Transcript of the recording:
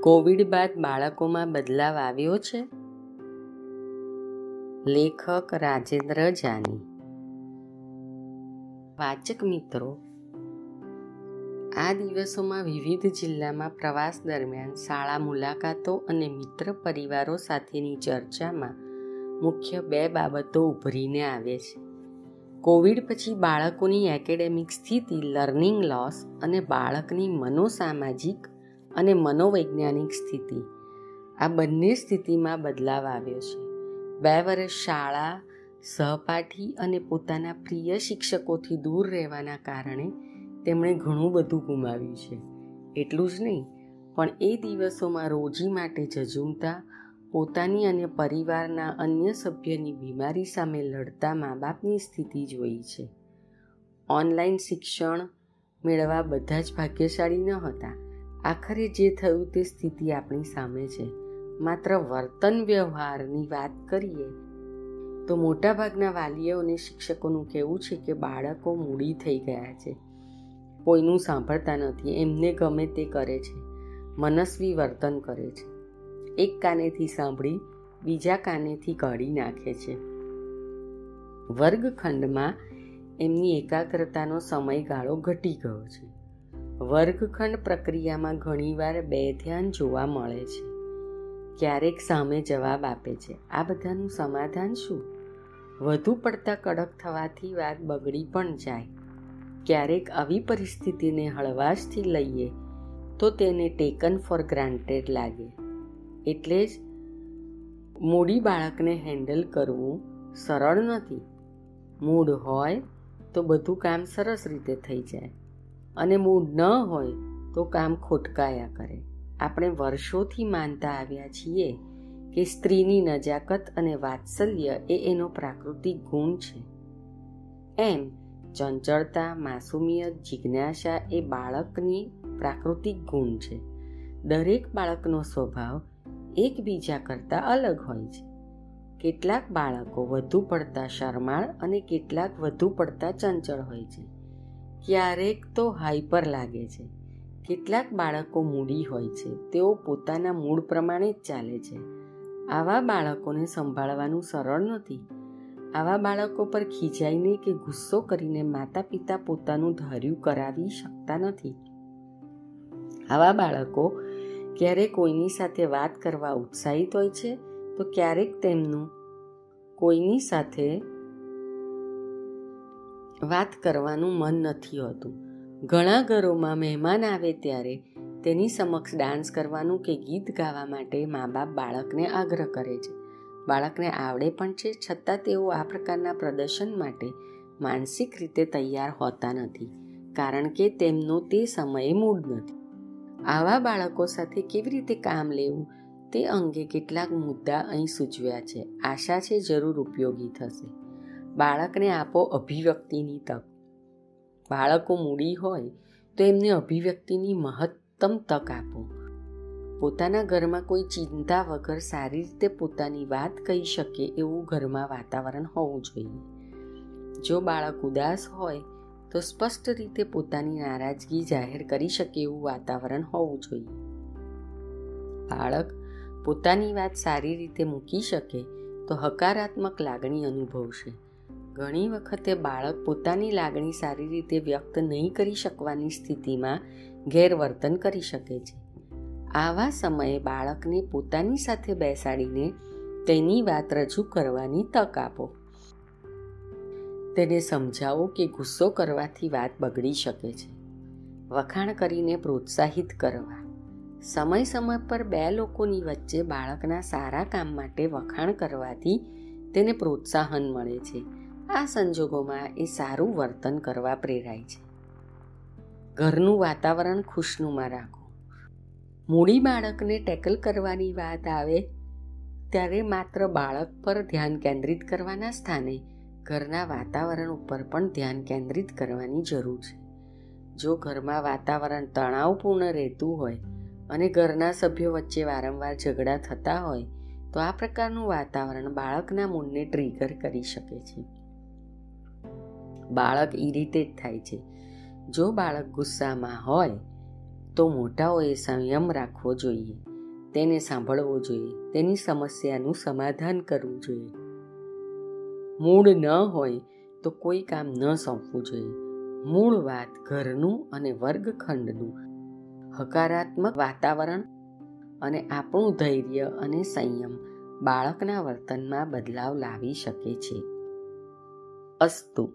Covid બાદ બાળકોમાં બદલાવ આવ્યો છે? લેખક રાજેન્દ્ર જાની. વાચક મિત્રો, આ દિવસોમાં વિવિધ જિલ્લામાં પ્રવાસ દરમિયાન શાળા મુલાકાતો અને મિત્ર પરિવારો સાથેની ચર્ચામાં મુખ્ય બે બાબતો ઉભરીને આવે છે. કોવિડ પછી બાળકોની એકેડેમિક સ્થિતિ, લર્નિંગ લોસ અને બાળકની મનોસામાજિક અને મનોવૈજ્ઞાનિક સ્થિતિ. આ બંને સ્થિતિમાં બદલાવ આવ્યો છે. બે વર્ષ શાળા, સહપાઠી અને પોતાના પ્રિય શિક્ષકોથી દૂર રહેવાના કારણે તેમણે ઘણું બધું ગુમાવ્યું છે. એટલું જ નહીં, પણ એ દિવસોમાં રોજી માટે ઝઝૂમતા, પોતાની અને પરિવારના અન્ય સભ્યની બીમારી સામે લડતા મા બાપની સ્થિતિ જોઈ છે. ઓનલાઈન શિક્ષણ મેળવવા બધા જ ભાગ્યશાળી ન હતા. આખરે જે થયું તે સ્થિતિ આપણી સામે છે. માત્ર વર્તન વ્યવહારની વાત કરીએ, તો મોટાભાગના વાલીઓ અને શિક્ષકોનું કહેવું છે કે બાળકો મૂડી થઈ ગયા છે. કોઈનું સાંભળતા નથી, એમને ગમે તે કરે છે. મનસ્વી વર્તન કરે છે. એક કાનેથી સાંભળી, બીજા કાનેથી કાઢી નાખે છે. વર્ગખંડમાં એમની એકાગ્રતાનો સમયગાળો ઘટી ગયો છે. વર્ગખંડ પ્રક્રિયામાં ઘણીવાર બે ધ્યાન જોવા મળે છે. ક્યારેક સામે જવાબ આપે છે, આ બધાનું સમાધાન શું? વધુ પડતા કડક થવાથી વાત બગડી પણ જાય. ક્યારેક આવી પરિસ્થિતિને હળવાશથી લઈએ તો તેને ટેકન ફોર ગ્રાન્ટેડ લાગે. એટલે જ મૂડી બાળકને હેન્ડલ કરવું સરળ નથી. મૂડ હોય તો બધું કામ સરસ રીતે થઈ જાય. અને મૂડ ન હોય તો કામ ખોટકાયા કરે. આપણે વર્ષોથી માનતા આવ્યા છીએ કે સ્ત્રીની નજાકત અને વાત્સલ્ય એ એનો પ્રાકૃતિક ગુણ છે. એમ ચંચળતા, માસુમિયત, જિજ્ઞાસા એ બાળકની પ્રાકૃતિક ગુણ છે. દરેક બાળકનો સ્વભાવ એકબીજા કરતાં અલગ હોય છે. કેટલાક બાળકો વધુ પડતા શરમાળ અને કેટલાક વધુ પડતા ચંચળ હોય છે. ક્યારેક તો હાઈપર લાગે છે. કેટલાક બાળકો મૂડી હોય છે. તેઓ પોતાના મૂળ પ્રમાણે જ ચાલે છે. આવા બાળકોને સંભાળવાનું સરળ નથી. આવા બાળકો પર ખીજાઈને કે ગુસ્સો કરીને માતા પિતા પોતાનું ધાર્યું કરાવી શકતા નથી. આવા બાળકો ક્યારેક કોઈની સાથે વાત કરવા ઉત્સાહિત હોય છે? તો ક્યારેક તેમનું કોઈની સાથે વાત કરવાનું મન નથી હોતું. ઘણા ઘરોમાં મહેમાન આવે ત્યારે તેની સમક્ષ ડાન્સ કરવાનું કે ગીત ગાવા માટે મા બાપ બાળકને આગ્રહ કરે છે. બાળકને આવડે પણ છે, છતાં તેઓ આ પ્રકારના પ્રદર્શન માટે માનસિક રીતે તૈયાર હોતા નથી, કારણ કે તેમનો તે સમયે મૂડ નથી. આવા બાળકો સાથે કેવી રીતે કામ લેવું તે અંગે કેટલાક મુદ્દા અહીં સૂચવ્યા છે. આશા છે જરૂર ઉપયોગી થશે. બાળકને આપો અભિવ્યક્તિની તક. બાળકો મૂડી હોય તો એમને અભિવ્યક્તિની મહત્તમ તક આપો. પોતાના ઘરમાં કોઈ ચિંતા વગર સારી રીતે પોતાની વાત કહી શકે એવું ઘરમાં વાતાવરણ હોવું જોઈએ. જો બાળક ઉદાસ હોય તો સ્પષ્ટ રીતે પોતાની નારાજગી જાહેર કરી શકે એવું વાતાવરણ હોવું જોઈએ. બાળક પોતાની વાત સારી રીતે મૂકી શકે તો હકારાત્મક લાગણી અનુભવશે. ઘણી વખતે બાળક પોતાની લાગણી સારી રીતે વ્યક્ત નહીં કરી શકવાની સ્થિતિમાં ગેરવર્તન કરી શકે છે. આવા સમયે બાળકને પોતાની સાથે બેસાડીને તેની વાત રજૂ કરવાની તક આપો. તેને સમજાવો કે ગુસ્સો કરવાથી વાત બગડી શકે છે. વખાણ કરીને પ્રોત્સાહિત કરવા. સમય સમય પર બે લોકોની વચ્ચે બાળકના સારા કામ માટે વખાણ કરવાથી તેને પ્રોત્સાહન મળે છે. આ સંજોગોમાં એ સારું વર્તન કરવા પ્રેરાય છે. ઘરનું વાતાવરણ ખુશનુમા રાખો. મૂડી બાળકને ટેકલ કરવાની વાત આવે, ત્યારે માત્ર બાળક પર ધ્યાન કેન્દ્રિત કરવાના સ્થાને ઘરના વાતાવરણ ઉપર પણ ધ્યાન કેન્દ્રિત કરવાની જરૂર છે. જો ઘરમાં વાતાવરણ તણાવપૂર્ણ રહેતું હોય અને ઘરના સભ્યો વચ્ચે વારંવાર ઝઘડા થતા હોય, તો આ પ્રકારનું વાતાવરણ બાળકના મૂડને ટ્રિગર કરી શકે છે. બાળક ઇરિટેટ થાય છે. જો બાળક ગુસ્સામાં હોય, તો મોટાઓએ સંયમ રાખવો જોઈએ. તેને સાંભળવો જોઈએ. તેની સમસ્યાનું સમાધાન કરવું જોઈએ. મૂળ ન હોય, તો કોઈ કામ ન સોંપવું જોઈએ. મૂળ વાત ઘરનું અને વર્ગખંડનું. હકારાત્મક વાતાવરણ અને આપણું ધૈર્ય અને સંયમ બાળકના વર્તનમાં બદલાવ લાવી શકે છે. અસ્તુ